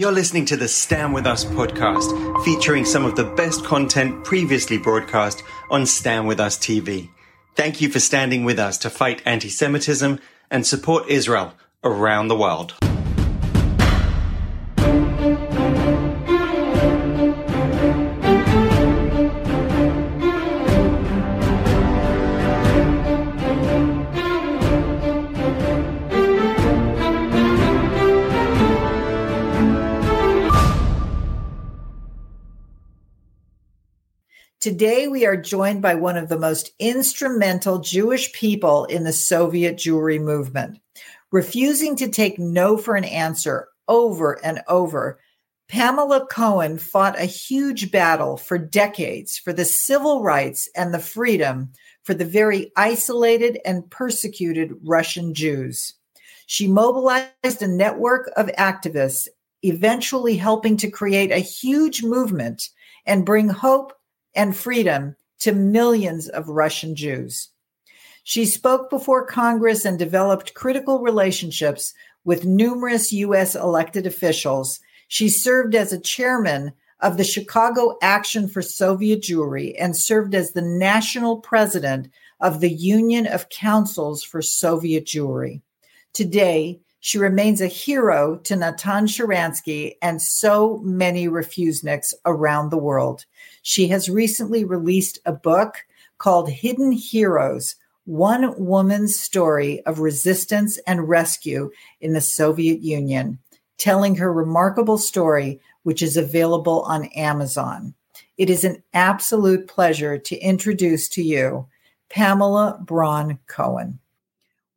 You're listening to the Stand With Us podcast, featuring some of the best content previously broadcast on Stand With Us TV. Thank you for standing with us to fight anti Semitism and support Israel around the world. Today, we are joined by one of the most instrumental Jewish people in the Soviet Jewry movement. Refusing to take no for an answer over and over, Pamela Cohen fought a huge battle for decades for the civil rights and the freedom for the very isolated and persecuted Russian Jews. She mobilized a network of activists, eventually helping to create a huge movement and bring hope and freedom to millions of Russian Jews. She spoke before Congress and developed critical relationships with numerous U.S. elected officials. She served as a chairman of the Chicago Action for Soviet Jewry and served as the national president of the Union of Councils for Soviet Jewry. Today, she remains a hero to Natan Sharansky and so many refuseniks around the world. She has recently released a book called Hidden Heroes One Woman's Story of Resistance and Rescue in the Soviet Union, telling her remarkable story, which is available on Amazon. It is an absolute pleasure to introduce to you Pamela Braun Cohen.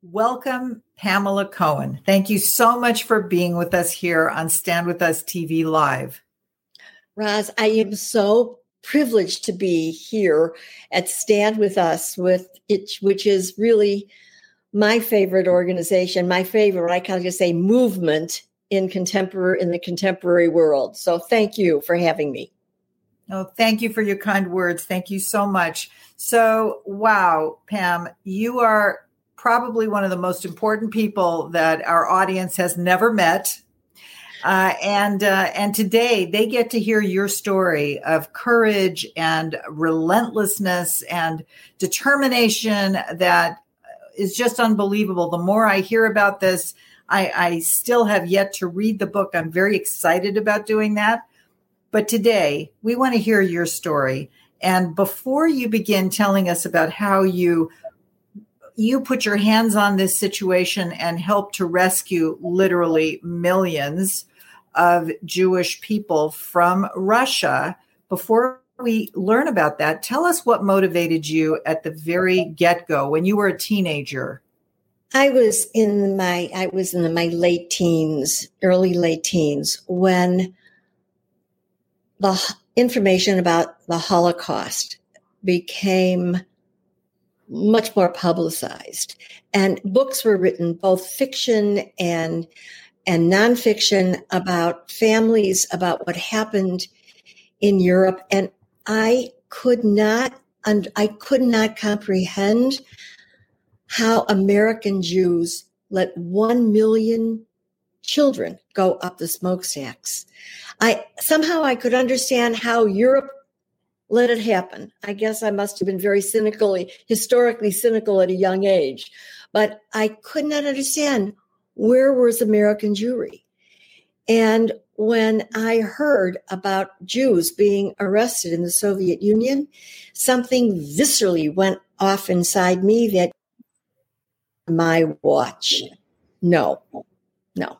Welcome, Pamela Cohen. Thank you so much for being with us here on Stand With Us TV Live. Roz, I am so privileged to be here at Stand With Us, with it, which is really my favorite organization, my favorite, I of just say movement in contemporary in the contemporary world. So thank you for having me. Oh, thank you for your kind words. Thank you so much. So, wow, Pam, you are probably one of the most important people that our audience has never met. Uh, and uh, and today they get to hear your story of courage and relentlessness and determination that is just unbelievable. The more I hear about this, I, I still have yet to read the book. I'm very excited about doing that. But today we want to hear your story. And before you begin telling us about how you you put your hands on this situation and help to rescue literally millions of Jewish people from Russia. Before we learn about that, tell us what motivated you at the very get go when you were a teenager. I was in my I was in my late teens, early late teens when the information about the Holocaust became much more publicized. And books were written, both fiction and and nonfiction about families, about what happened in Europe. And I could not, and I could not comprehend how American Jews let one million children go up the smokestacks. I somehow I could understand how Europe let it happen. I guess I must have been very cynically, historically cynical at a young age, but I could not understand where was American Jewry. And when I heard about Jews being arrested in the Soviet Union, something viscerally went off inside me that my watch. No, no.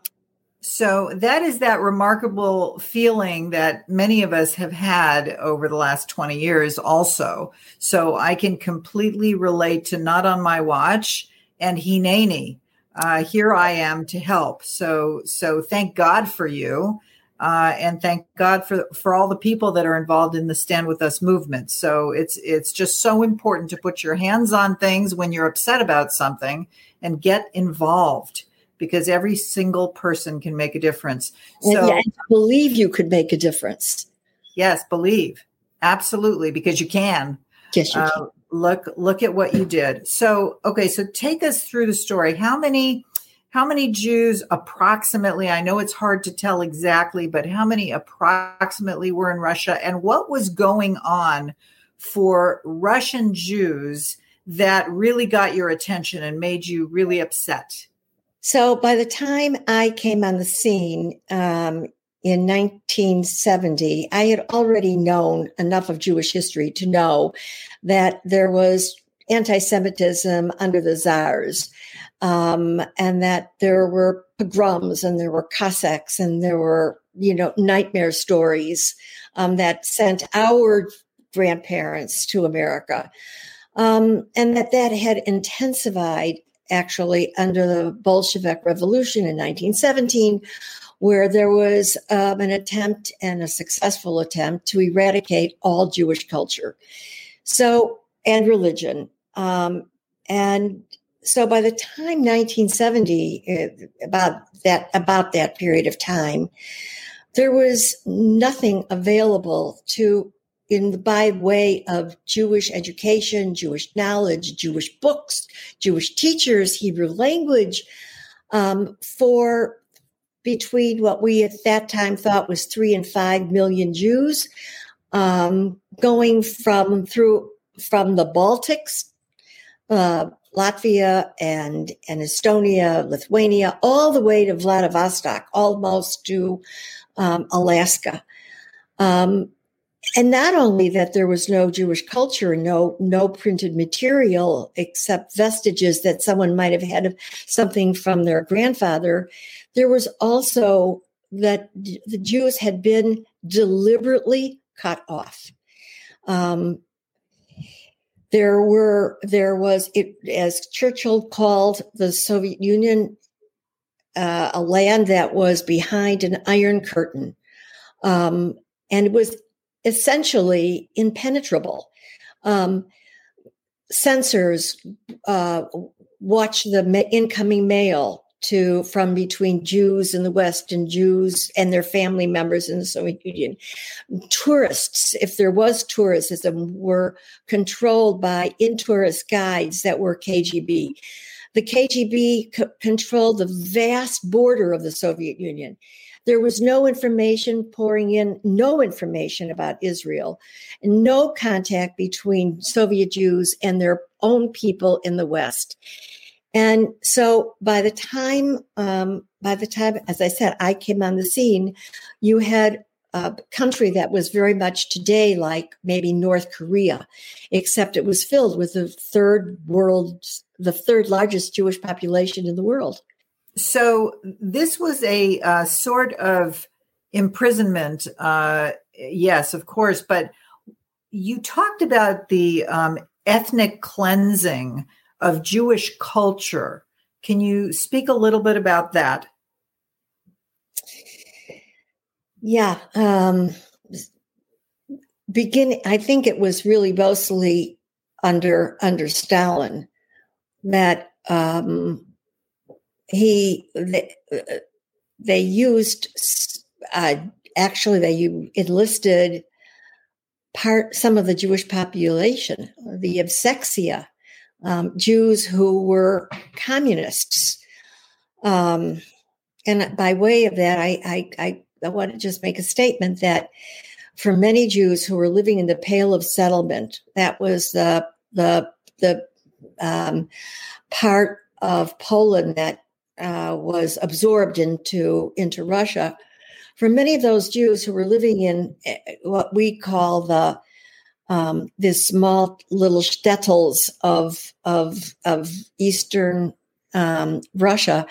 So that is that remarkable feeling that many of us have had over the last 20 years also. So I can completely relate to not on my watch and Hineni. Uh, here I am to help. So so thank God for you. Uh, and thank God for for all the people that are involved in the Stand with Us movement. So it's it's just so important to put your hands on things when you're upset about something and get involved because every single person can make a difference. So yeah, believe you could make a difference. Yes, believe. Absolutely, because you can. Yes, you uh, can. Look, look at what you did. So, okay, so take us through the story. How many, how many Jews approximately? I know it's hard to tell exactly, but how many approximately were in Russia, and what was going on for Russian Jews that really got your attention and made you really upset? So by the time I came on the scene um, in 1970, I had already known enough of Jewish history to know that there was anti Semitism under the czars, um, and that there were pogroms and there were Cossacks and there were, you know, nightmare stories um, that sent our grandparents to America. Um, and that that had intensified actually under the Bolshevik Revolution in 1917, where there was um, an attempt and a successful attempt to eradicate all Jewish culture. So, and religion. Um, and so by the time 1970, uh, about that, about that period of time, there was nothing available to in by way of Jewish education, Jewish knowledge, Jewish books, Jewish teachers, Hebrew language, um, for between what we at that time thought was three and five million Jews, um, going from through from the Baltics, uh, Latvia and and Estonia, Lithuania, all the way to Vladivostok, almost to um, Alaska. Um, and not only that there was no Jewish culture, no no printed material except vestiges that someone might have had of something from their grandfather, there was also that the Jews had been deliberately cut off. Um, there were there was it as Churchill called the Soviet Union uh, a land that was behind an iron curtain, um, and it was essentially impenetrable. Um, censors uh, watch the ma- incoming mail to from between Jews in the West and Jews and their family members in the Soviet Union. Tourists, if there was tourism, were controlled by in-tourist guides that were KGB. The KGB c- controlled the vast border of the Soviet Union. There was no information pouring in, no information about Israel, no contact between Soviet Jews and their own people in the West. And so by the time, um, by the time, as I said, I came on the scene, you had a country that was very much today like maybe North Korea, except it was filled with the third world, the third largest Jewish population in the world. So this was a uh, sort of imprisonment uh, yes of course but you talked about the um, ethnic cleansing of jewish culture. Can you speak a little bit about that? Yeah um, i think it was really mostly under under stalin that um, he they, they used uh, actually they enlisted part some of the Jewish population, the Evsektsiya, um, Jews who were communists. Um, and by way of that, I, I, I, want to just make a statement that for many Jews who were living in the Pale of Settlement, that was the the the um, part of Poland that uh, was absorbed into into Russia. For many of those Jews who were living in eh, what we call the um, these small little shtetls of of of Eastern um, Russia,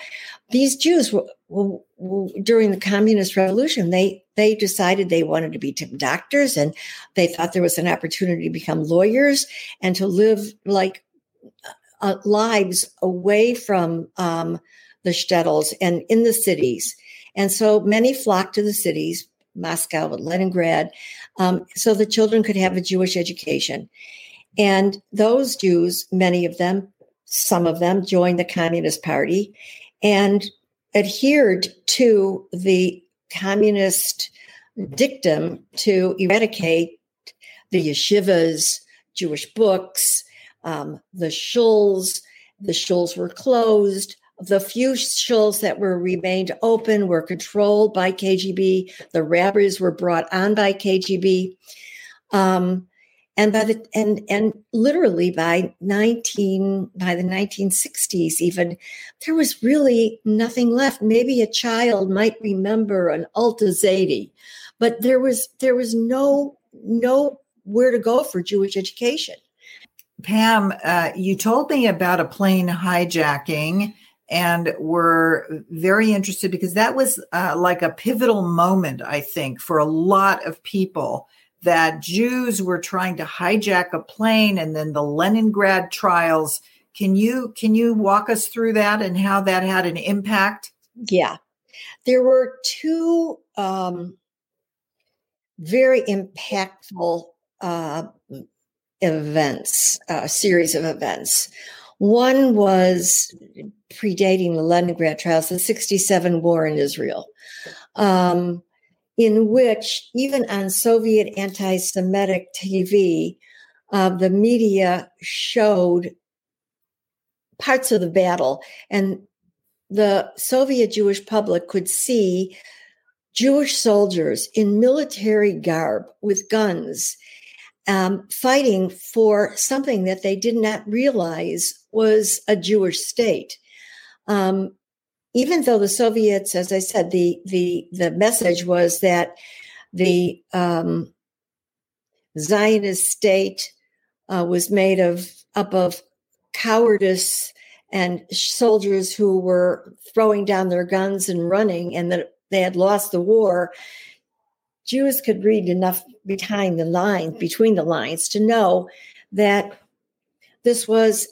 these Jews were, were, were, during the Communist Revolution. They they decided they wanted to be doctors, and they thought there was an opportunity to become lawyers and to live like uh, lives away from um, the shtetls and in the cities. And so many flocked to the cities, Moscow, and Leningrad, um, so the children could have a Jewish education. And those Jews, many of them, some of them joined the Communist Party and adhered to the communist dictum to eradicate the yeshivas, Jewish books, um, the shuls. The shuls were closed the few shuls that were remained open were controlled by KGB. The rabbis were brought on by KGB. Um, and by the and and literally by 19 by the 1960s even there was really nothing left maybe a child might remember an alta zaidi but there was there was no no where to go for jewish education pam uh, you told me about a plane hijacking and were very interested because that was uh, like a pivotal moment i think for a lot of people that Jews were trying to hijack a plane and then the Leningrad trials. Can you can you walk us through that and how that had an impact? Yeah. There were two um, very impactful uh, events, a uh, series of events. One was predating the Leningrad trials, the 67 war in Israel. Um, in which, even on Soviet anti Semitic TV, uh, the media showed parts of the battle, and the Soviet Jewish public could see Jewish soldiers in military garb with guns um, fighting for something that they did not realize was a Jewish state. Um, even though the Soviets, as I said, the the the message was that the um, Zionist state uh, was made of up of cowardice and soldiers who were throwing down their guns and running, and that they had lost the war. Jews could read enough behind the lines, between the lines, to know that this was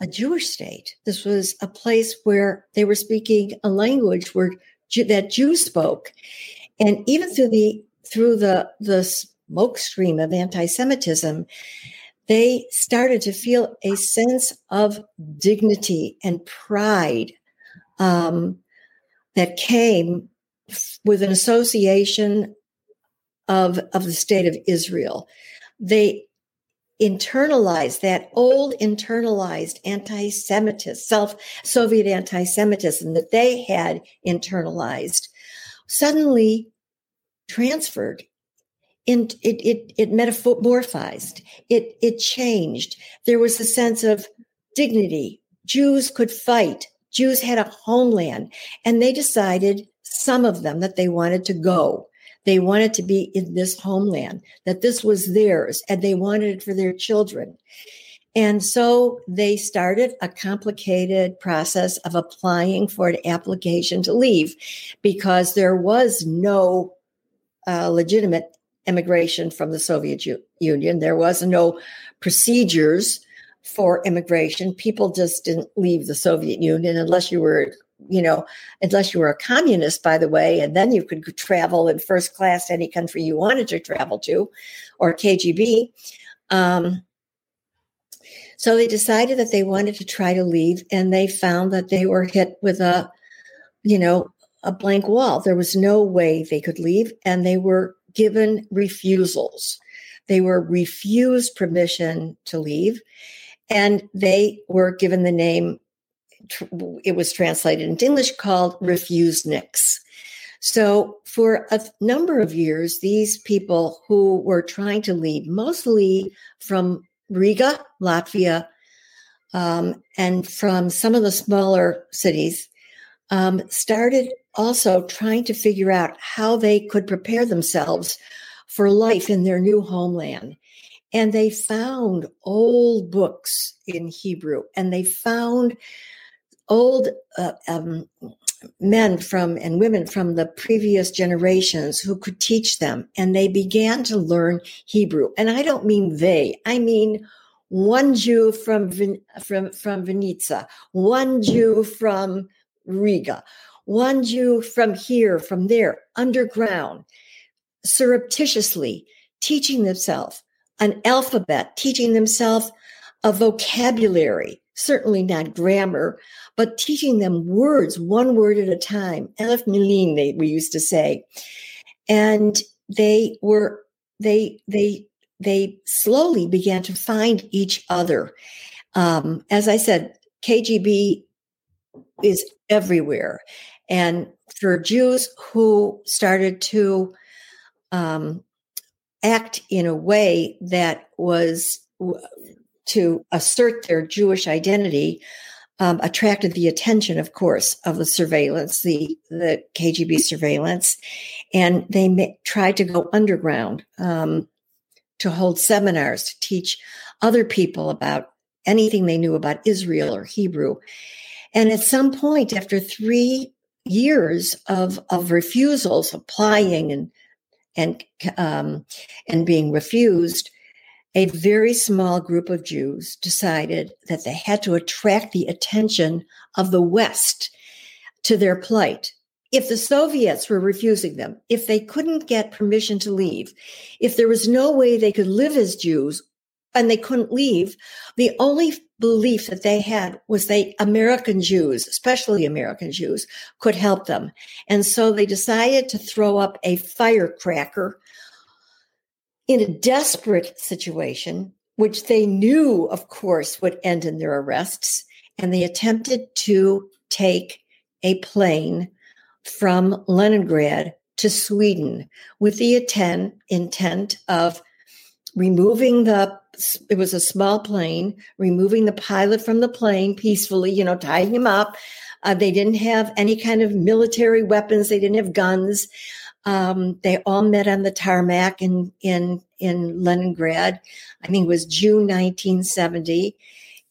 a Jewish state. This was a place where they were speaking a language where that Jews spoke, and even through the through the the smoke stream of anti-Semitism, they started to feel a sense of dignity and pride um, that came with an association of of the state of Israel. They internalized that old internalized anti-Semitism, self Soviet anti-Semitism that they had internalized, suddenly transferred. In, it, it, it metamorphized. It, it changed. There was a sense of dignity. Jews could fight. Jews had a homeland and they decided some of them that they wanted to go they wanted to be in this homeland, that this was theirs, and they wanted it for their children. And so they started a complicated process of applying for an application to leave because there was no uh, legitimate immigration from the Soviet U- Union. There was no procedures for immigration. People just didn't leave the Soviet Union unless you were you know, unless you were a communist, by the way, and then you could travel in first class any country you wanted to travel to, or KGB. Um, so they decided that they wanted to try to leave, and they found that they were hit with a, you know, a blank wall. There was no way they could leave, and they were given refusals. They were refused permission to leave, and they were given the name it was translated into English called refuseniks. So, for a number of years, these people who were trying to leave, mostly from Riga, Latvia, um, and from some of the smaller cities, um, started also trying to figure out how they could prepare themselves for life in their new homeland. And they found old books in Hebrew and they found old uh, um, men from and women from the previous generations who could teach them and they began to learn hebrew. And i don't mean they i mean one jew from from from Vinnitsa, one jew from riga one jew from here from there underground surreptitiously teaching themselves an alphabet teaching themselves a vocabulary certainly not grammar, but teaching them words, one word at a time. Elef Milim, they we used to say. And they were they they they slowly began to find each other. Um, as I said, KGB is everywhere. And for Jews who started to um, act in a way that was to assert their Jewish identity, um, attracted the attention, of course, of the surveillance, the the KGB surveillance, and they ma- tried to go underground um, to hold seminars to teach other people about anything they knew about Israel or Hebrew. And at some point, after three years of of refusals, applying and and um, and being refused, a very small group of Jews decided that they had to attract the attention of the West to their plight. If the Soviets were refusing them, if they couldn't get permission to leave, if there was no way they could live as Jews and they couldn't leave, the only belief that they had was they American Jews, especially American Jews, could help them. And so they decided to throw up a firecracker in a desperate situation, which they knew, of course, would end in their arrests. And they attempted to take a plane from Leningrad to Sweden with the intent, intent of removing the it was a small plane removing the pilot from the plane peacefully you know tying him up uh, they didn't have any kind of military weapons they didn't have guns um, they all met on the tarmac in in in Leningrad. I think it was June 1970,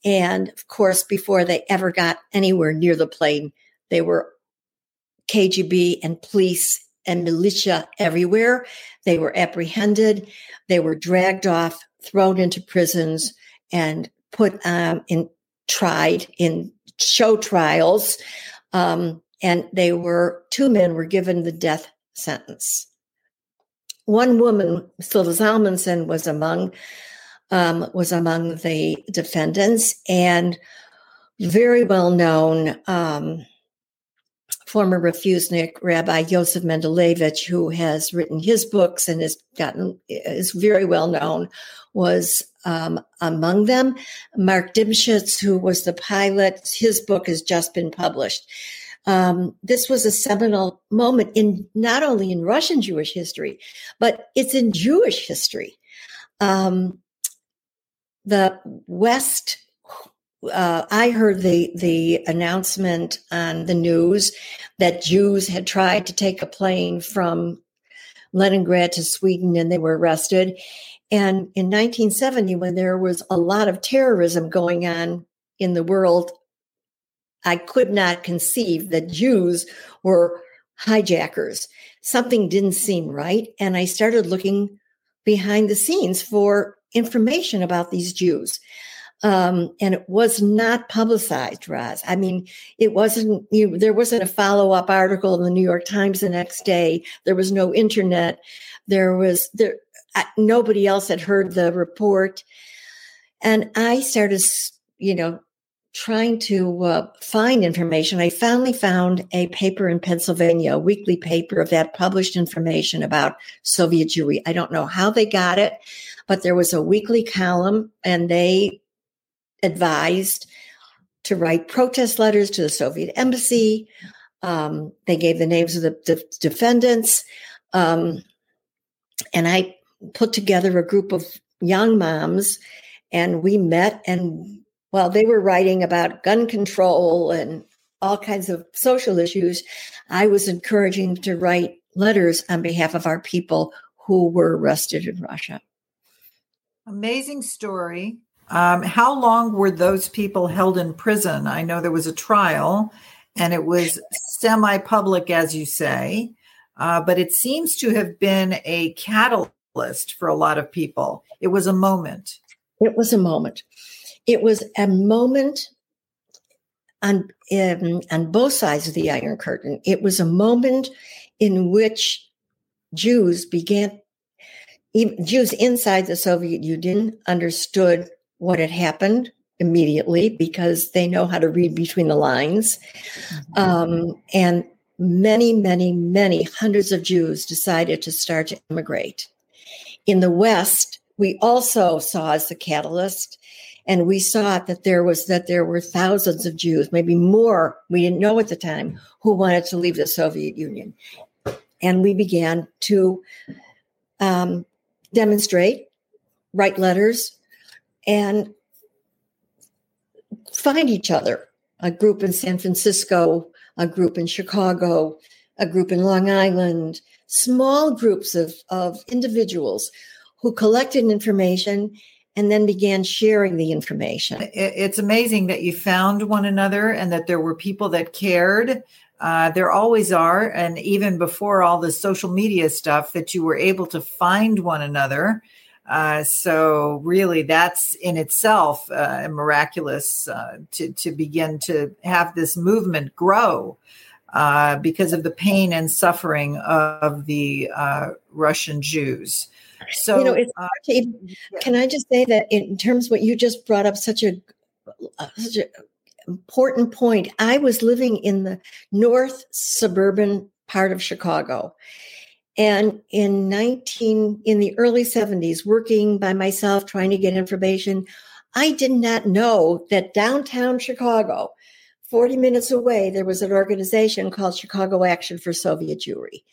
and of course, before they ever got anywhere near the plane, they were KGB and police and militia everywhere. They were apprehended. They were dragged off, thrown into prisons, and put um, in tried in show trials. Um, and they were two men were given the death sentence. One woman, Sylva Zalmanson, was among um, was among the defendants and very well known um, former refusenik Rabbi Yosef Mendelevich, who has written his books and has gotten is very well known, was um, among them. Mark Dymshits, who was the pilot, his book has just been published. Um, this was a seminal moment in not only in Russian Jewish history, but it's in Jewish history. Um, the West. Uh, I heard the the announcement on the news that Jews had tried to take a plane from Leningrad to Sweden and they were arrested. And in 1970, when there was a lot of terrorism going on in the world I could not conceive that Jews were hijackers. Something didn't seem right. And I started looking behind the scenes for information about these Jews. Um, and it was not publicized, Roz. I mean, it wasn't, you, there wasn't a follow up article in the New York Times the next day. There was no internet. There was, there, nobody else had heard the report. And I started, you know, trying to uh, find information, I finally found a paper in Pennsylvania, a weekly paper of that published information about Soviet Jewry. I don't know how they got it, but there was a weekly column and they advised to write protest letters to the Soviet embassy. Um, they gave the names of the, the defendants. Um, and I put together a group of young moms and we met and while they were writing about gun control and all kinds of social issues, I was encouraging to write letters on behalf of our people who were arrested in Russia. Amazing story. Um, how long were those people held in prison? I know there was a trial and it was semi public, as you say, uh, but it seems to have been a catalyst for a lot of people. It was a moment. It was a moment. It was a moment on, um, on both sides of the Iron Curtain. It was a moment in which Jews began, even Jews inside the Soviet Union understood what had happened immediately because they know how to read between the lines. Mm-hmm. Um, and many, many, many hundreds of Jews decided to start to immigrate. In the West, we also saw as the catalyst and we saw that there was that there were thousands of Jews, maybe more, we didn't know at the time, who wanted to leave the Soviet Union. And we began to um, demonstrate, write letters, and find each other. A group in San Francisco, a group in Chicago, a group in Long Island, small groups of, of individuals who collected information and then began sharing the information. It's amazing that you found one another and that there were people that cared. Uh, there always are. And even before all the social media stuff, that you were able to find one another. Uh, so really, that's in itself uh, miraculous uh, to to begin to have this movement grow uh, because of the pain and suffering of the uh, Russian Jews. So, you know, it's, uh, can I just say that in terms of what you just brought up, such a uh, such an important point. I was living in the north suburban part of Chicago, and in 19 in the early 70s, working by myself, trying to get information, I did not know that downtown Chicago. 40 minutes away, there was an organization called Chicago Action for Soviet Jewry.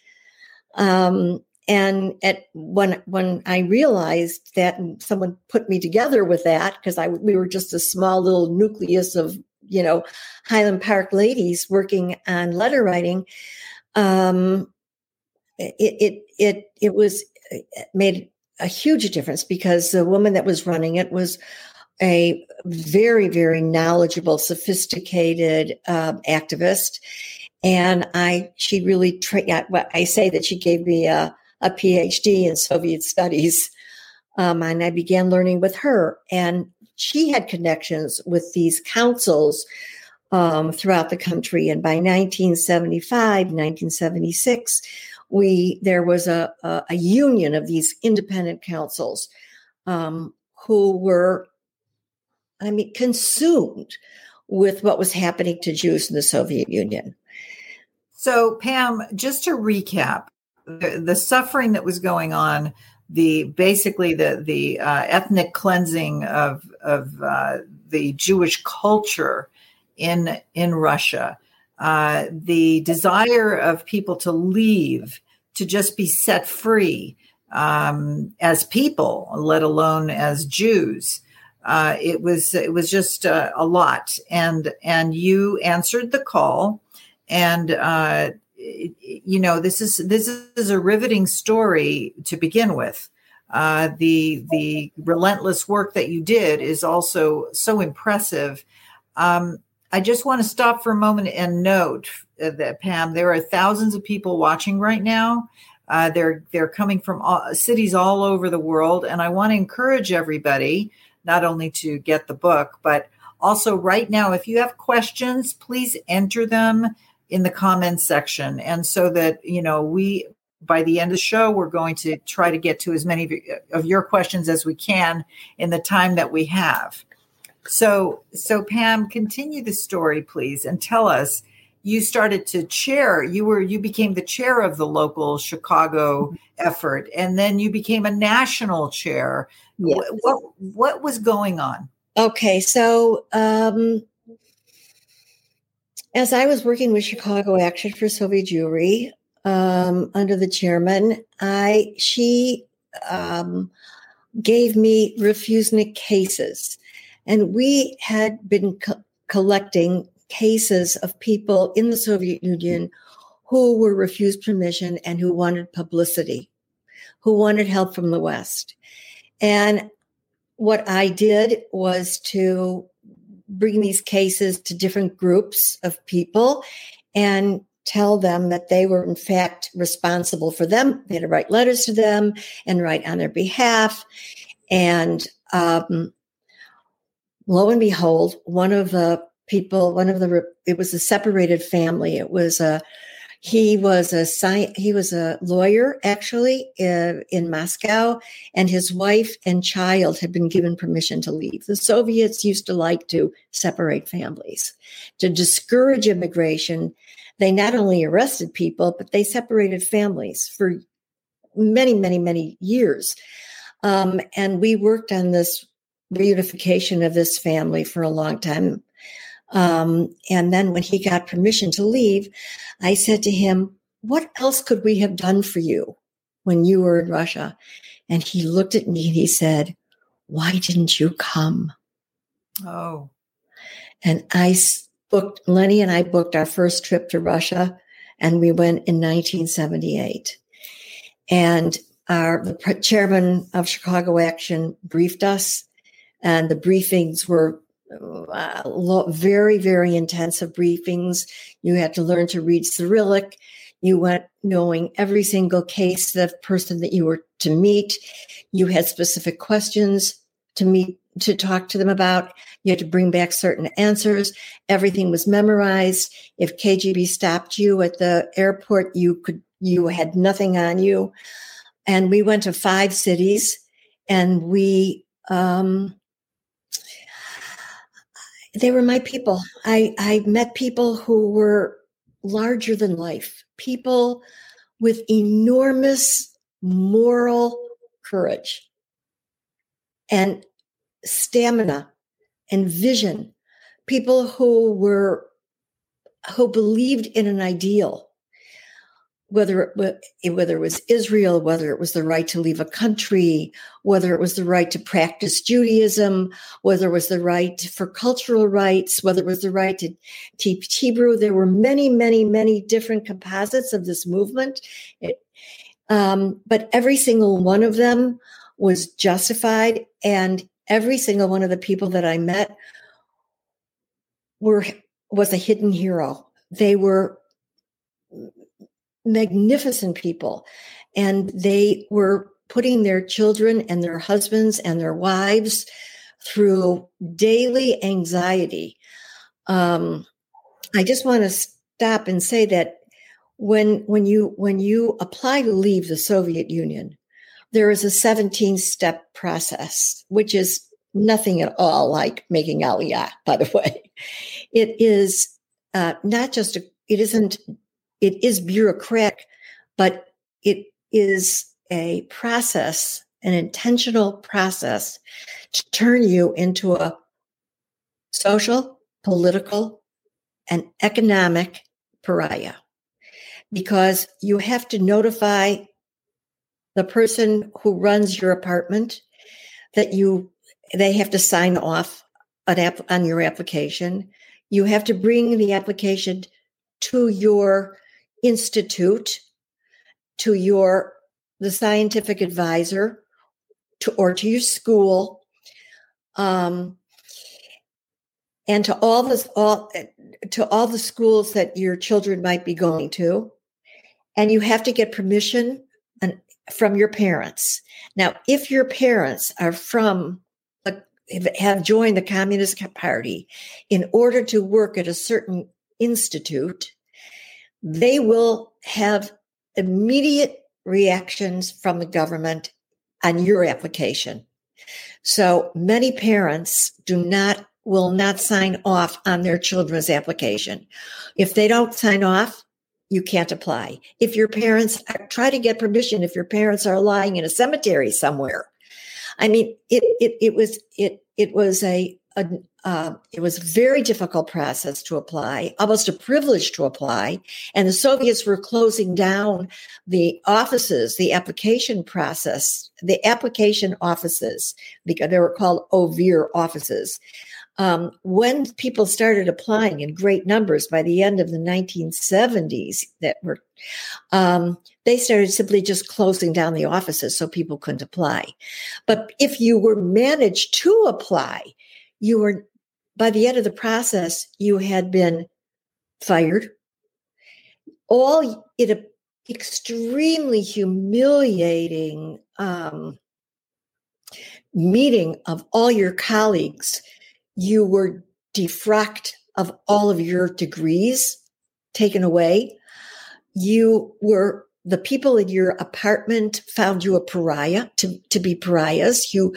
Um, and at when when I realized that someone put me together with that because I we were just a small little nucleus of you know Highland Park ladies working on letter writing, um, it it it it was it made a huge difference because the woman that was running it was a very very knowledgeable, sophisticated um, activist. And I, she really, tra- I say that she gave me a, a PhD in Soviet studies. Um, and I began learning with her. And she had connections with these councils um, throughout the country. And by 1975, 1976, we there was a, a, a union of these independent councils um, who were, I mean, consumed with what was happening to Jews in the Soviet Union. So, Pam, just to recap, the, the suffering that was going on, the basically the the uh, ethnic cleansing of of uh, the Jewish culture in in Russia, uh, the desire of people to leave, to just be set free um, as people, let alone as Jews. Uh, it was it was just uh, a lot, and and you answered the call, and uh, you know this is this is a riveting story to begin with. Uh, the the relentless work that you did is also so impressive. Um, i just want to stop for a moment and note that pam there are thousands of people watching right now. Uh, they're they're coming from all, cities all over the world and i want to encourage everybody not only to get the book but also right now if you have questions please enter them in the comments section. And so that, you know, we, by the end of the show, we're going to try to get to as many of your questions as we can in the time that we have. So, so Pam, continue the story, please, and tell us. You started to chair. You were you became the chair of the local Chicago effort, and then you became a national chair. Yes. What, what what was going on? Okay, so um, as I was working with Chicago Action for Soviet Jewry um, under the chairman, I she um, gave me refuseniks cases, and we had been co- collecting cases of people in the Soviet Union who were refused permission and who wanted publicity, who wanted help from the West, and what I did was to bring these cases to different groups of people and tell them that they were in fact responsible for them. They had to write letters to them and write on their behalf. And um, lo and behold, one of the people, one of the, it was a separated family. It was a he was a sci- he was a lawyer actually in, in Moscow, and his wife and child had been given permission to leave. The Soviets used to like to separate families to discourage immigration. They not only arrested people, but they separated families for many, many, many years. Um, and we worked on this reunification of this family for a long time. Um, and then when he got permission to leave, I said to him, What else could we have done for you when you were in Russia? And he looked at me and he said, Why didn't you come? Oh. And I booked, Lenny and I booked our first trip to Russia, and we went in 1978. And our the chairman of Chicago Action briefed us, and the briefings were uh, very, very intensive briefings. You had to learn to read Cyrillic. You went knowing every single case, the person that you were to meet. You had specific questions to meet to talk to them about. You had to bring back certain answers. Everything was memorized. If KGB stopped you at the airport, you could you had nothing on you. And we went to five cities, and we um, they were my people. I I met people who were larger than life, people with enormous moral courage. And stamina and vision, people who were who believed in an ideal, whether it, whether it was Israel, whether it was the right to leave a country, whether it was the right to practice Judaism, whether it was the right for cultural rights, whether it was the right to teach Hebrew. There were many, many, many different composites of this movement. It, um, but every single one of them was justified and every single one of the people that I met were was a hidden hero. They were magnificent people and they were putting their children and their husbands and their wives through daily anxiety. Um, I just want to stop and say that when when you when you apply to leave the Soviet Union, there is a 17 step process, which is nothing at all like making aliyah, by the way. It is uh, not just, a, it isn't, it is bureaucratic, but it is a process, an intentional process to turn you into a social, political, and economic pariah because you have to notify the person who runs your apartment that you they have to sign off on, app, on your application. You have to bring the application to your institute, to your the scientific advisor, to or to your school, um, and to all the all to all the schools that your children might be going to, and you have to get permission from your parents. Now, if your parents are from have joined the Communist Party in order to work at a certain institute, they will have immediate reactions from the government on your application. So many parents do not will not sign off on their children's application. If they don't sign off, you can't apply. If your parents try to get permission, if your parents are lying in a cemetery somewhere, I mean, it it it was it it was a, a uh, it was a very difficult process to apply, almost a privilege to apply. And the Soviets were closing down the offices, the application process, the application offices, because they were called OVIR offices um, when people started applying in great numbers by the end of the 1970s, that were um, they started simply just closing down the offices so people couldn't apply. But if you were managed to apply, you were by the end of the process you had been fired. All in a extremely humiliating um, meeting of all your colleagues you were defrocked of all of your degrees taken away. You were the people in your apartment found you a pariah to, to be pariahs. You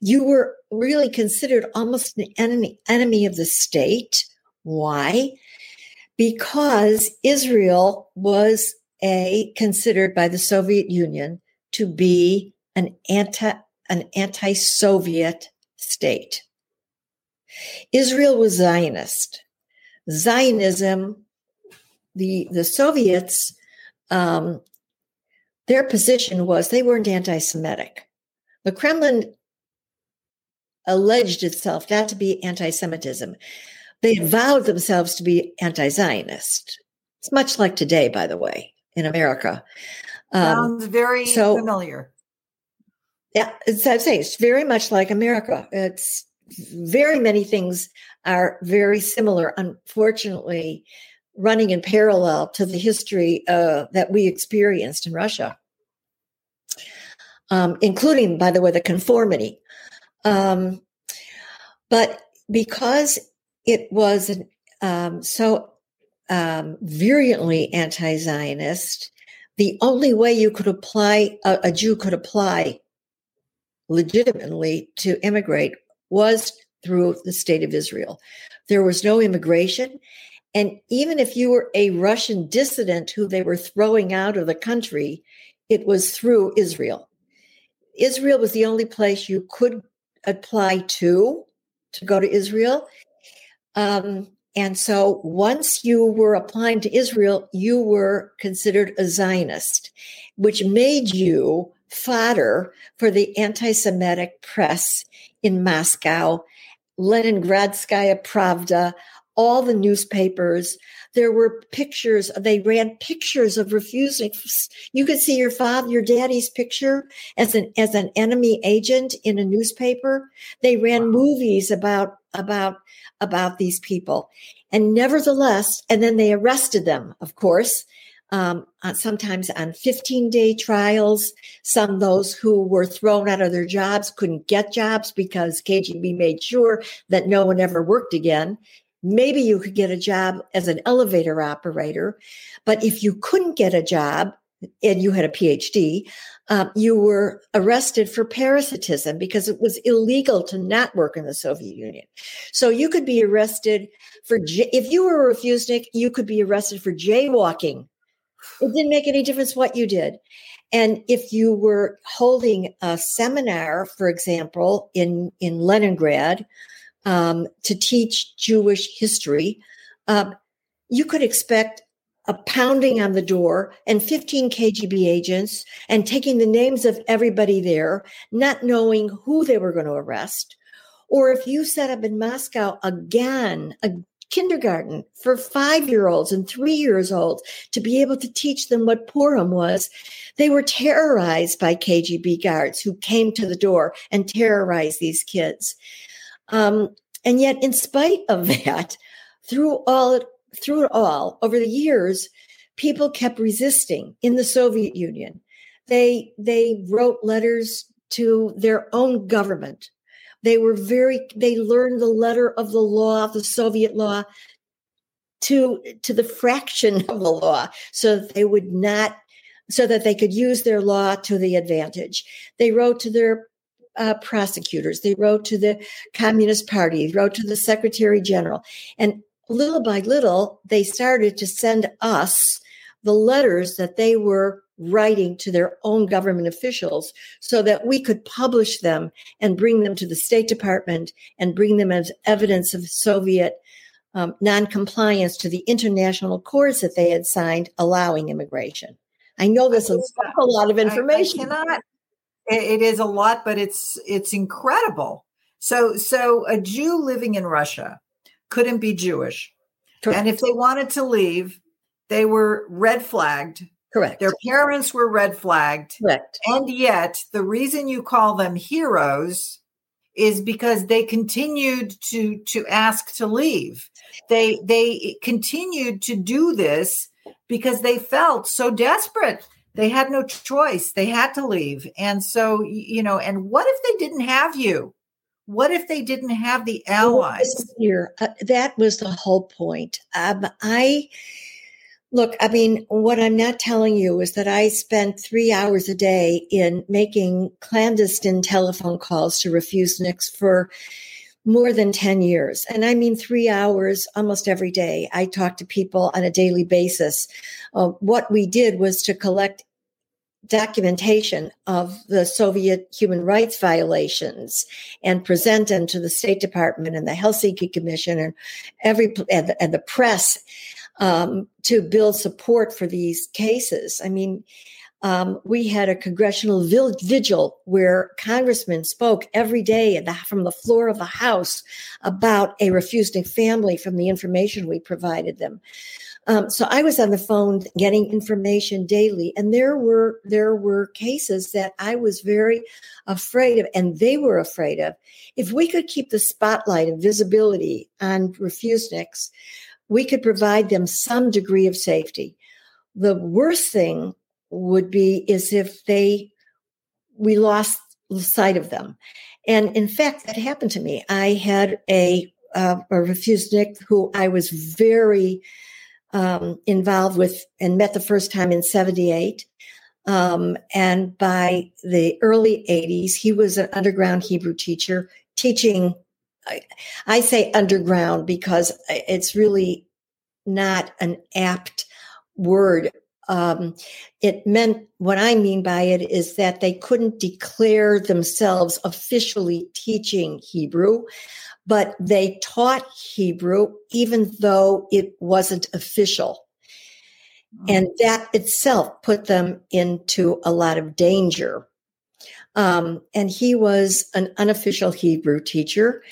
you were really considered almost an enemy enemy of the state. Why? Because Israel was a considered by the Soviet Union to be an anti an anti-Soviet state. Israel was Zionist. Zionism, the, the Soviets, um, their position was they weren't anti Semitic. The Kremlin alleged itself not to be anti Semitism. They vowed themselves to be anti Zionist. It's much like today, by the way, in America. Um, Sounds very so, familiar. Yeah, I'd say it's very much like America. It's very many things are very similar. Unfortunately, running in parallel to the history uh, that we experienced in Russia, um, including, by the way, the conformity. Um, but because it was um, so um, virulently anti Zionist, the only way you could apply, a, a Jew could apply legitimately to immigrate was through the state of Israel. There was no immigration. And even if you were a Russian dissident who they were throwing out of the country, it was through Israel. Israel was the only place you could apply to to go to Israel. Um, and so once you were applying to Israel, you were considered a Zionist, which made you fodder for the anti Semitic press in Moscow, Leningradskaya Pravda, all the newspapers. There were pictures, they ran pictures of refusenik. You could see your father, your daddy's picture as an as an enemy agent in a newspaper. They ran movies about about about these people. And nevertheless, and then they arrested them, of course, um, sometimes on 15 day trials. Some those who were thrown out of their jobs couldn't get jobs because KGB made sure that no one ever worked again. Maybe you could get a job as an elevator operator, but if you couldn't get a job and you had a PhD, um, you were arrested for parasitism because it was illegal to not work in the Soviet Union. So you could be arrested for, if you were a refusenik, you could be arrested for jaywalking it didn't make any difference what you did. And if you were holding a seminar, for example, in, in Leningrad um, to teach Jewish history, um, you could expect a pounding on the door and 15 KGB agents and taking the names of everybody there, not knowing who they were going to arrest. Or if you set up in Moscow again, a kindergarten for five year olds and three years old to be able to teach them what Purim was. They were terrorized by KGB guards who came to the door and terrorized these kids. Um, and yet, in spite of that, through all through it all, over the years, people kept resisting in the Soviet Union. They they wrote letters to their own government they were very, they learned the letter of the law, the Soviet law, to, to the fraction of the law so that they would not, so that they could use their law to the advantage. They wrote to their uh, prosecutors, they wrote to the Communist Party, wrote to the Secretary General. And little by little, they started to send us the letters that they were writing to their own government officials so that we could publish them and bring them to the State Department and bring them as evidence of Soviet um, noncompliance to the international accords that they had signed allowing immigration. I know this is a lot of information. I, I cannot, it is a lot, but it's it's incredible. So so a Jew living in Russia couldn't be Jewish. Correct. And if they wanted to leave, they were red flagged Correct. Their parents were red flagged. Correct. And yet, the reason you call them heroes is because they continued to to ask to leave. They they continued to do this because they felt so desperate. They had no choice. They had to leave. And so, you know, and what if they didn't have you? What if they didn't have the allies? Here, uh, that was the whole point. Um, I Look, I mean, what I'm not telling you is that I spent three hours a day in making clandestine telephone calls to refuse refuseniks for more than 10 years. And I mean, three hours almost every day. I talked to people on a daily basis. Uh, what we did was to collect documentation of the Soviet human rights violations and present them to the State Department and the Helsinki Commission and every and the, and the press um, to build support for these cases. I mean, um, we had a congressional vigil where congressmen spoke every day the, from the floor of the House about a refusenik family from the information we provided them. Um, so I was on the phone getting information daily, and there were there were cases that I was very afraid of, and they were afraid of. If we could keep the spotlight and visibility on refuseniks, we could provide them some degree of safety. The worst thing would be is if they we lost sight of them, and in fact, that happened to me. I had a uh, a refusenik who I was very um, involved with and met the first time in 78. Um, and by the early 80s, he was an underground Hebrew teacher teaching. I, I say underground because it's really not an apt word. Um, it meant what I mean by it is that they couldn't declare themselves officially teaching Hebrew, but they taught Hebrew even though it wasn't official. Mm. And that itself put them into a lot of danger. Um, and he was an unofficial Hebrew teacher.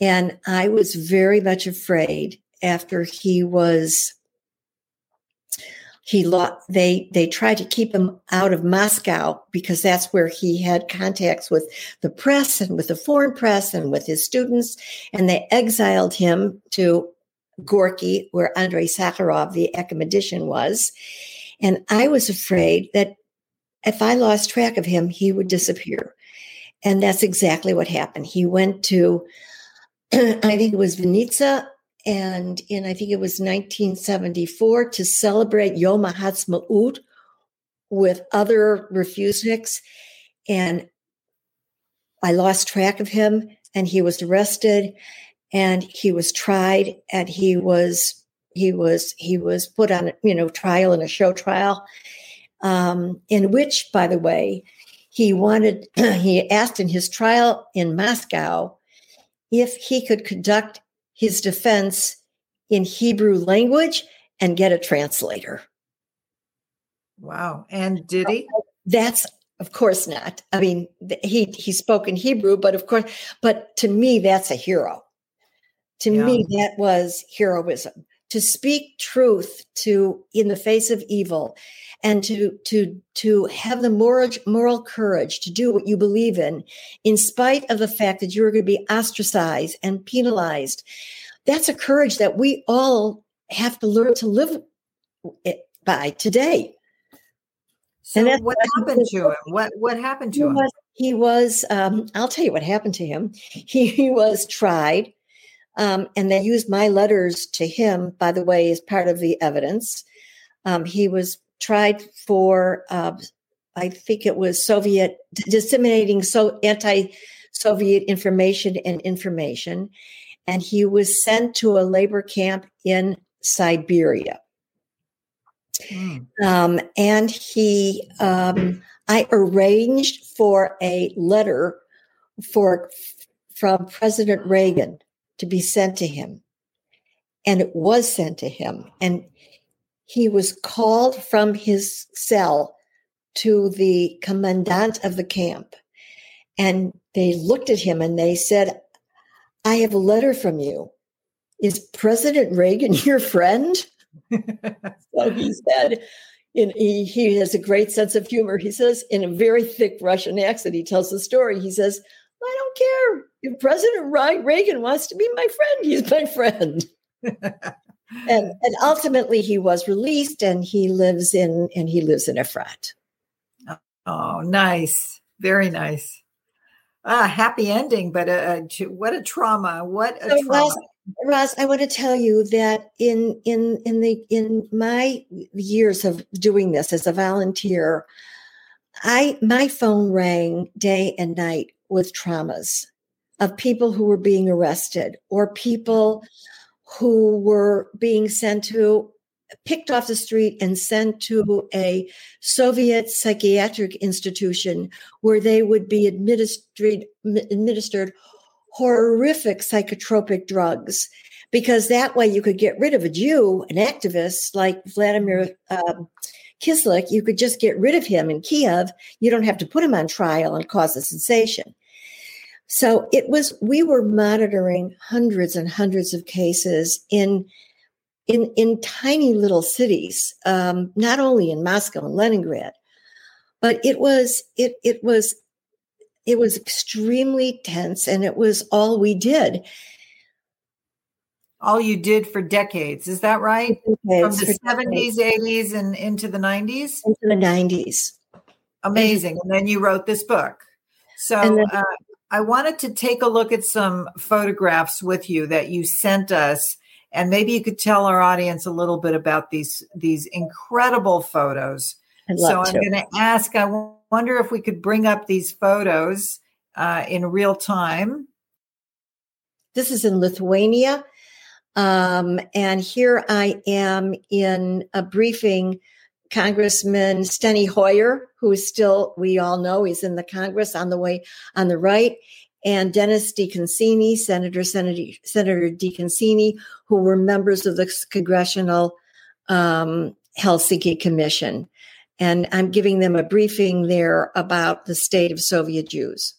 And I was very much afraid after he was he lost, they they tried to keep him out of Moscow because that's where he had contacts with the press and with the foreign press and with his students, and they exiled him to Gorky, where Andrei Sakharov, the academician, was. And I was afraid that if I lost track of him, he would disappear. And that's exactly what happened. He went to, I think it was Vinnitsa and in I think it was 1974 to celebrate Yom HaAtzmaut with other refuseniks, and I lost track of him, and he was arrested, and he was tried, and he was he was he was put on you know trial in a show trial, um, in which, by the way, he wanted he asked in his trial in Moscow if he could conduct his defense in Hebrew language and get a translator. Wow. And did he? That's of course not. I mean, he he spoke in Hebrew, but of course, but to me, that's a hero. To yeah. me, that was heroism. To speak truth to in the face of evil, and to to to have the moral moral courage to do what you believe in, in spite of the fact that you're going to be ostracized and penalized. That's a courage that we all have to learn to live by today. So and what happened to him? What what happened to he him? Was, he was. Um, I'll tell you what happened to him. He, he was tried, um, and they used my letters to him. By the way, as part of the evidence, um, he was tried for. Uh, I think it was Soviet disseminating so anti-Soviet information and information, and he was sent to a labor camp in Siberia. Mm. Um, and he, um, I arranged for a letter for from President Reagan to be sent to him, and it was sent to him. And he was called from his cell to the commandant of the camp, and they looked at him and they said, "I have a letter from you. Is President Reagan your friend?" so he said, in, he, he has a great sense of humor. He says, in a very thick Russian accent, he tells the story. He says, I don't care. If President Reagan wants to be my friend, he's my friend. and, and ultimately he was released and he lives in and he lives in Efrat. Oh, nice. Very nice. Ah, happy ending, but uh, what a trauma. What a so trauma. Roz, I want to tell you that in in in the in my years of doing this as a volunteer, I my phone rang day and night with traumas of people who were being arrested or people who were being sent to picked off the street and sent to a Soviet psychiatric institution where they would be administered administered horrific psychotropic drugs because that way you could get rid of a Jew, an activist like Vladimir um, Kislik. You could just get rid of him in Kiev. You don't have to put him on trial and cause a sensation. So it was, we were monitoring hundreds and hundreds of cases in in in tiny little cities, um, not only in Moscow and Leningrad, but it was it it was it was extremely tense, and it was all we did. All you did for decades, is that right? Decades, From the seventies, eighties, and into the nineties. Into the nineties. Amazing, and then you wrote this book. So. Then, uh, I wanted to take a look at some photographs with you that you sent us and maybe you could tell our audience a little bit about these these incredible photos. so I'm going to ask. I wonder if we could bring up these photos uh, in real time. This is in Lithuania, um, and here I am in a briefing. Congressman Steny Hoyer, who is still, we all know, he's in the Congress on the way on the right and Dennis DeConcini, Senator Senator, Senator DeConcini, who were members of the Congressional um, Helsinki Commission. And I'm giving them a briefing there about the state of Soviet Jews.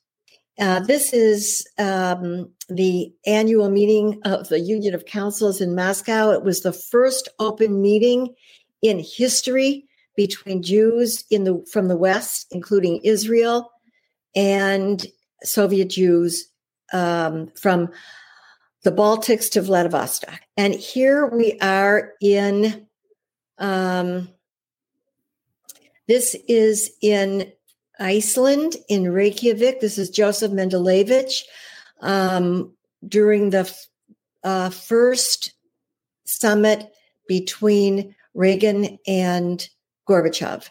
Uh, this is um, the annual meeting of the Union of Councils in Moscow. It was the first open meeting in history between Jews in the from the West, including Israel, and Soviet Jews um, from the Baltics to Vladivostok. And here we are in, um, this is in Iceland, in Reykjavik. This is Joseph Mendelevich um, during the uh, first summit between Reagan and Gorbachev.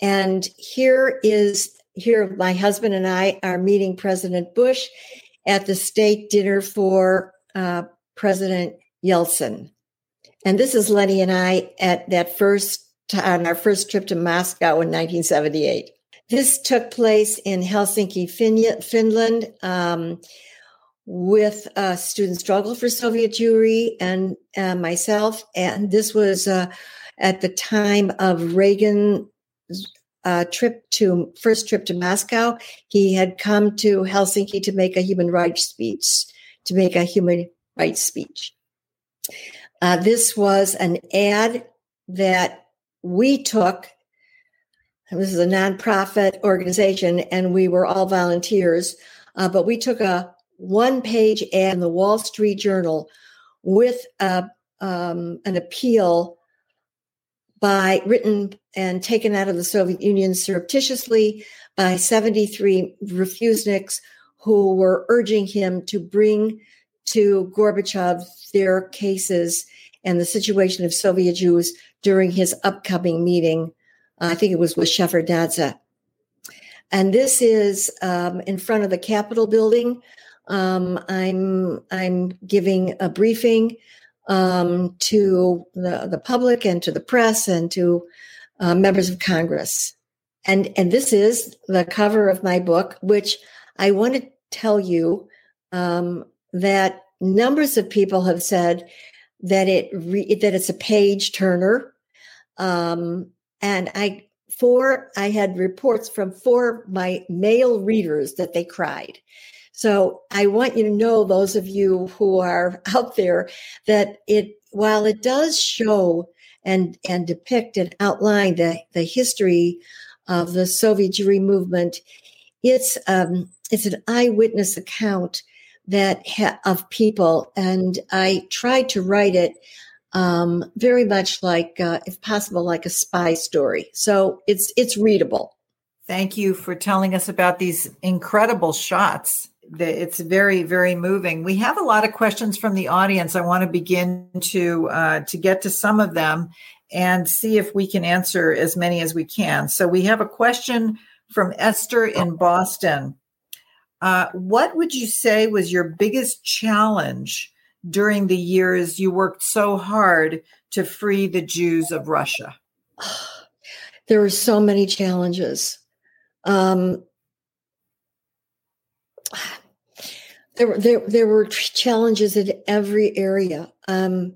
And here is here my husband and I are meeting President Bush at the state dinner for uh, President Yeltsin. And this is Lenny and I at that first on our first trip to Moscow in 1978. This took place in Helsinki, Finland, um, with a student struggle for Soviet Jewry and uh, myself. And this was uh, at the time of Reagan's uh, trip to first trip to Moscow, he had come to Helsinki to make a human rights speech. To make a human rights speech. Uh, this was an ad that we took. This is a nonprofit organization, and we were all volunteers. Uh, but we took a one-page ad in the Wall Street Journal with a, um, an appeal by written and taken out of the Soviet Union surreptitiously by 73 refuseniks who were urging him to bring to Gorbachev their cases and the situation of Soviet Jews during his upcoming meeting. I think it was with Shevardnadze. And this is um, in front of the Capitol building. Um, I'm I'm giving a briefing um, to the, the public and to the press and to uh, members of Congress. And, and this is the cover of my book, which I want to tell you um, that numbers of people have said that it re- that it's a page turner. Um, and I four I had reports from four of my male readers that they cried. So I want you to know, those of you who are out there, that it, while it does show and, and depict and outline the, the history of the Soviet Jewry movement, it's, um, it's an eyewitness account that ha- of people. And I tried to write it um, very much like, uh, if possible, like a spy story. So it's, it's readable. Thank you for telling us about these incredible shots it's very very moving we have a lot of questions from the audience i want to begin to uh, to get to some of them and see if we can answer as many as we can so we have a question from esther in boston uh, what would you say was your biggest challenge during the years you worked so hard to free the Jews of Russia? There were so many challenges. Um, there, there, there were challenges in every area. Um,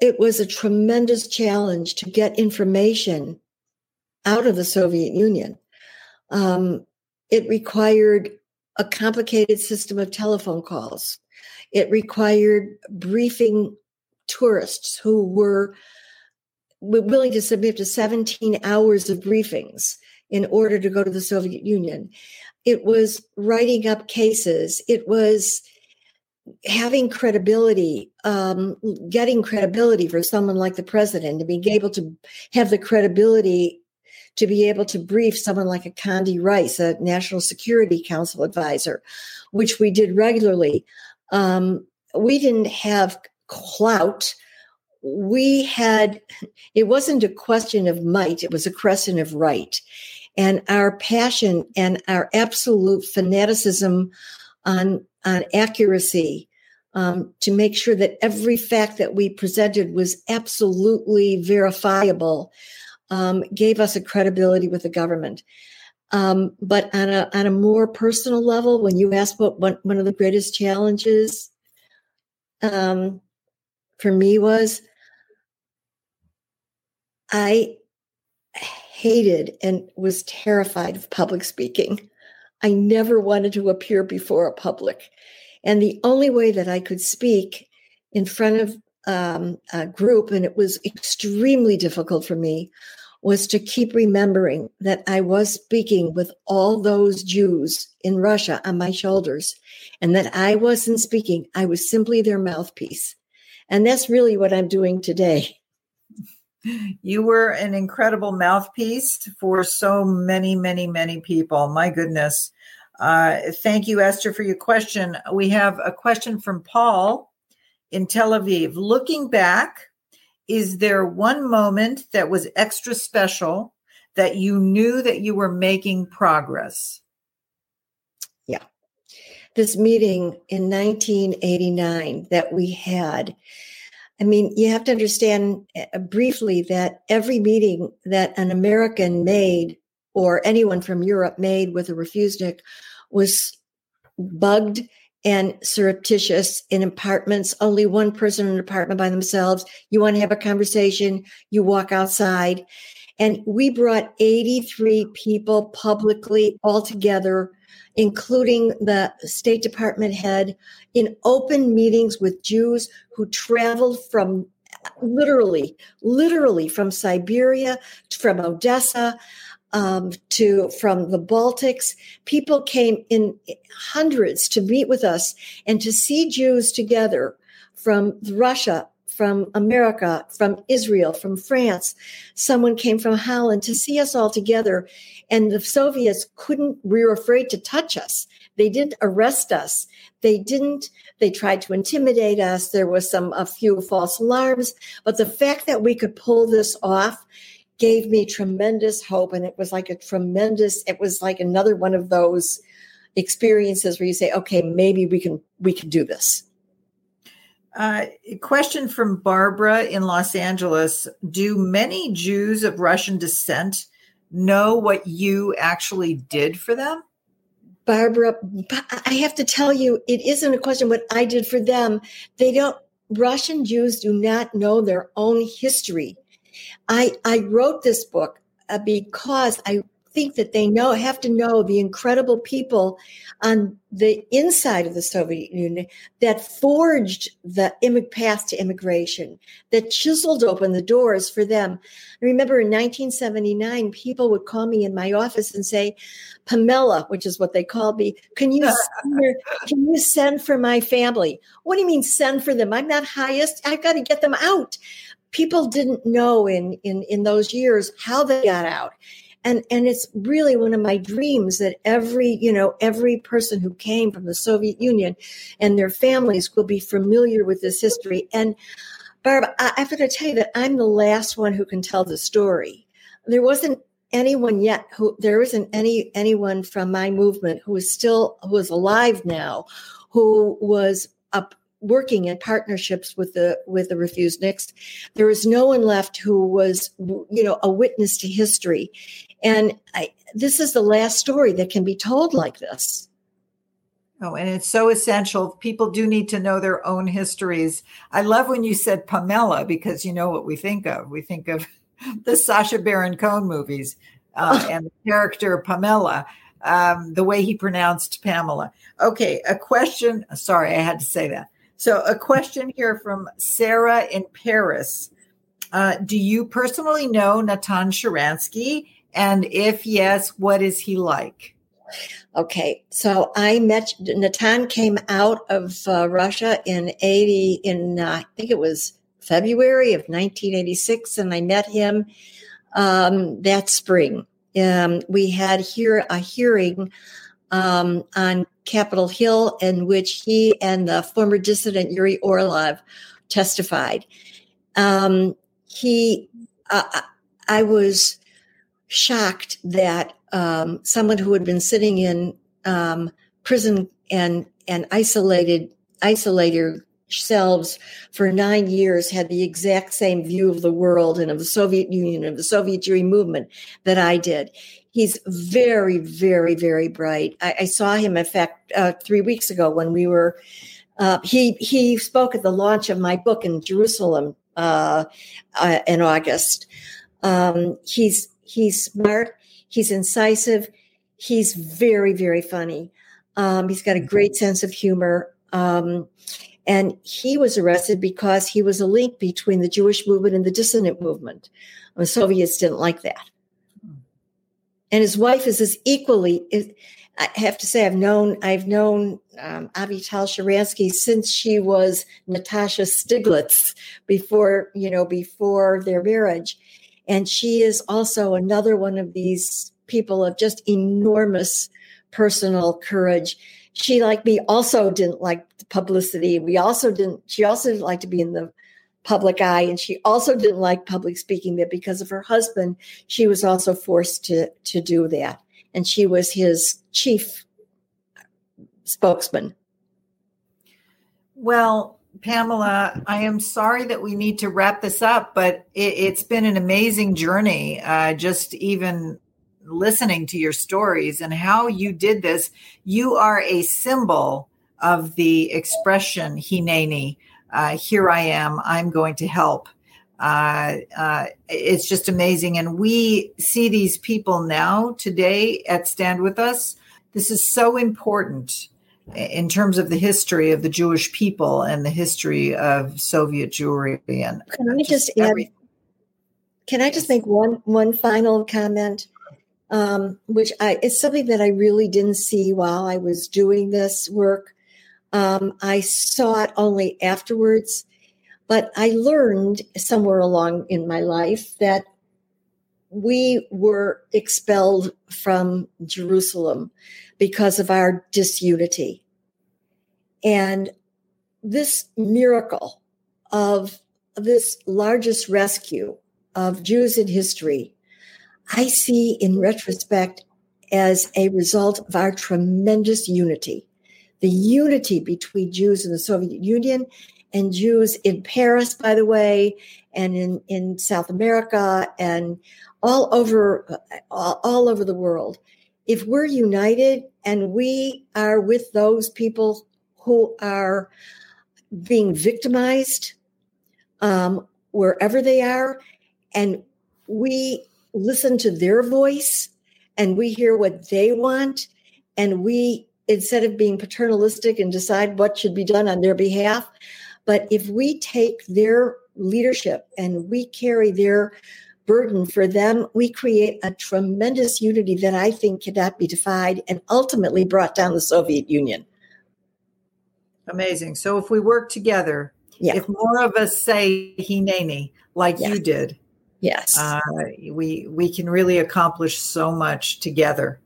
it was a tremendous challenge to get information out of the Soviet Union. Um, it required a complicated system of telephone calls. It required briefing tourists who were willing to submit to 17 hours of briefings in order to go to the Soviet Union. It was writing up cases. It was having credibility, um, getting credibility for someone like the president, and being able to have the credibility to be able to brief someone like a Condi Rice, a National Security Council advisor, which we did regularly. Um, we didn't have clout. We had, it wasn't a question of might, it was a question of right. And our passion and our absolute fanaticism on, on accuracy um, to make sure that every fact that we presented was absolutely verifiable um, gave us a credibility with the government. Um, but on a on a more personal level, when you ask what one, one of the greatest challenges um, for me was, I hated and was terrified of public speaking. I never wanted to appear before a public, and the only way that I could speak in front of um, a group, and it was extremely difficult for me, was to keep remembering that I was speaking with all those Jews in Russia on my shoulders and that I wasn't speaking. I was simply their mouthpiece. And that's really what I'm doing today. You were an incredible mouthpiece for so many, many, many people. My goodness. Uh, thank you, Esther, for your question. We have a question from Paul in Tel Aviv. Looking back, is there one moment that was extra special that you knew that you were making progress? Yeah. This meeting in 1989 that we had. I mean, you have to understand uh, briefly that every meeting that an American made or anyone from Europe made with a refusenik was bugged and surreptitious in apartments, only one person in an apartment by themselves. You want to have a conversation, you walk outside. And we brought 83 people publicly all together, including the State Department head, in open meetings with Jews who traveled from literally, literally from Siberia, from Odessa, um, to from the Baltics. People came in hundreds to meet with us and to see Jews together from Russia, from America, from Israel, from France. Someone came from Holland to see us all together. And the Soviets couldn't, we were afraid to touch us. They didn't arrest us. They didn't, they tried to intimidate us. There was some, a few false alarms. But the fact that we could pull this off gave me tremendous hope. And it was like a tremendous, it was like another one of those experiences where you say, okay, maybe we can, we can do this. Uh, question from Barbara in Los Angeles Do many Jews of Russian descent know what you actually did for them? Barbara, I have to tell you, it isn't a question what I did for them. They don't, Russian Jews do not know their own history. I, I wrote this book uh, because I think that they know have to know the incredible people on the inside of the Soviet Union that forged the path to immigration, that chiseled open the doors for them. I remember in 1979, people would call me in my office and say, Pamela, which is what they called me, can you send, can you send for my family? What do you mean send for them? I'm not HIAS. I've got to get them out people didn't know in in in those years how they got out and and it's really one of my dreams that every you know every person who came from the soviet union and their families will be familiar with this history. And barb i have got to tell you that i'm the last one who can tell the story. There wasn't anyone yet who there isn't any anyone from my movement who is still who is alive now who was up working in partnerships with the with the refuseniks. There was no one left who was, you know, a witness to history, and I, this is the last story that can be told like this. Oh, and it's so essential. People do need to know their own histories. I love when you said Pamela because you know what we think of. We think of the Sacha Baron Cohen movies uh, and the character Pamela, um, the way he pronounced Pamela. Okay, a question. Sorry, I had to say that. So, a question here from Sarah in Paris. Uh, do you personally know Natan Sharansky? And if yes, what is he like? Okay, so I met Natan came out of uh, Russia in eighty in uh, I think it was February of 1986, and I met him um, that spring. Um, we had here a hearing um, on Capitol Hill in which he and the former dissident Yuri Orlov testified. Um, he, uh, I was shocked that um, someone who had been sitting in um, prison and and isolated isolated selves for nine years had the exact same view of the world and of the Soviet Union and of the Soviet Jewry movement that I did. He's very, very, very bright. I, I saw him, in fact, uh, three weeks ago when we were. Uh, he he spoke at the launch of my book in Jerusalem uh, uh in August. Um, he's he's smart. He's incisive. He's very, very funny. Um, he's got a great sense of humor. Um, and he was arrested because he was a link between the Jewish movement and the dissident movement. The Soviets didn't like that. And his wife is as equally, I have to say, I've known, I've known um, Avital Sharansky since she was Natasha Stieglitz before, you know, before their marriage. And she is also another one of these people of just enormous personal courage. She, like me, also didn't like the publicity. We also didn't, she also didn't like to be in the public eye. And she also didn't like public speaking, but because of her husband, she was also forced to, to do that. And she was his chief spokesman. Well, Pamela, I am sorry that we need to wrap this up, but it, has been an amazing journey. Uh, just even listening to your stories and how you did this, you are a symbol of the expression Hineni. Uh, here I am. I'm going to help. Uh, uh, it's just amazing, and we see these people now today at Stand with Us. This is so important in terms of the history of the Jewish people and the history of Soviet Jewry. And can I just, add? Can I just make one one final comment, um, which I it's something that I really didn't see while I was doing this work. Um, I saw it only afterwards, but I learned somewhere along in my life that we were expelled from Jerusalem because of our disunity. And this miracle of this largest rescue of Jews in history, I see in retrospect as a result of our tremendous unity. The unity between Jews in the Soviet Union and Jews in Paris, by the way, and in, in South America and all over all, over the world. If we're united and we are with those people who are being victimized um, wherever they are, and we listen to their voice and we hear what they want, and we instead of being paternalistic and decide what should be done on their behalf, but if we take their leadership and we carry their burden for them, we create a tremendous unity that I think cannot be defied and ultimately brought down the Soviet Union. Amazing. So if we work together, yeah. if more of us say Hineni like you did, yes, uh, we we can really accomplish so much together.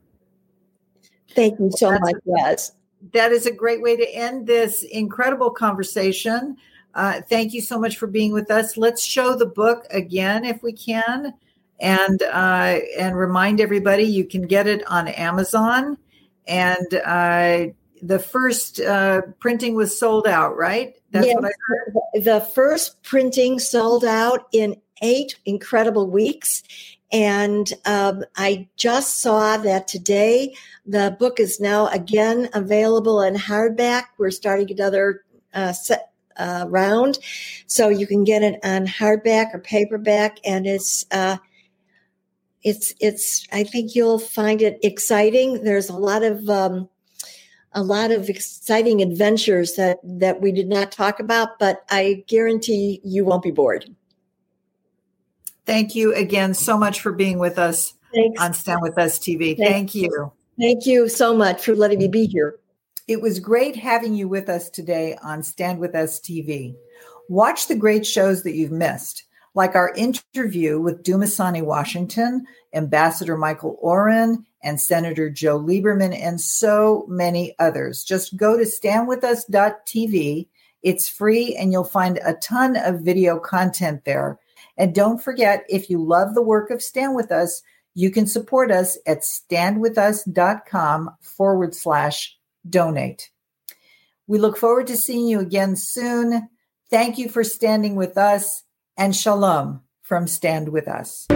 Thank you so That's much, Yes. That is a great way to end this incredible conversation. Uh, thank you so much for being with us. Let's show the book again if we can, and uh, and remind everybody you can get it on Amazon, and uh, the first uh, printing was sold out, right? That's yes, what I heard. The first printing sold out in eight incredible weeks. And um, I just saw that today the book is now again available in hardback. We're starting another uh, set, uh, round, so you can get it on hardback or paperback, and it's uh, it's it's. I think you'll find it exciting. There's a lot of um, a lot of exciting adventures that that we did not talk about, but I guarantee you won't be bored. Thank you again so much for being with us Thanks. on Stand With Us TV. Thank, Thank you. Thank you so much for letting me be here. It was great having you with us today on Stand With Us TV. Watch the great shows that you've missed, like our interview with Dumisani Washington, Ambassador Michael Oren, and Senator Joe Lieberman, and so many others. Just go to standwithus.tv. It's free, and you'll find a ton of video content there. And don't forget, if you love the work of Stand With Us, you can support us at standwithus.com forward slash donate. We look forward to seeing you again soon. Thank you for standing with us and shalom from Stand With Us.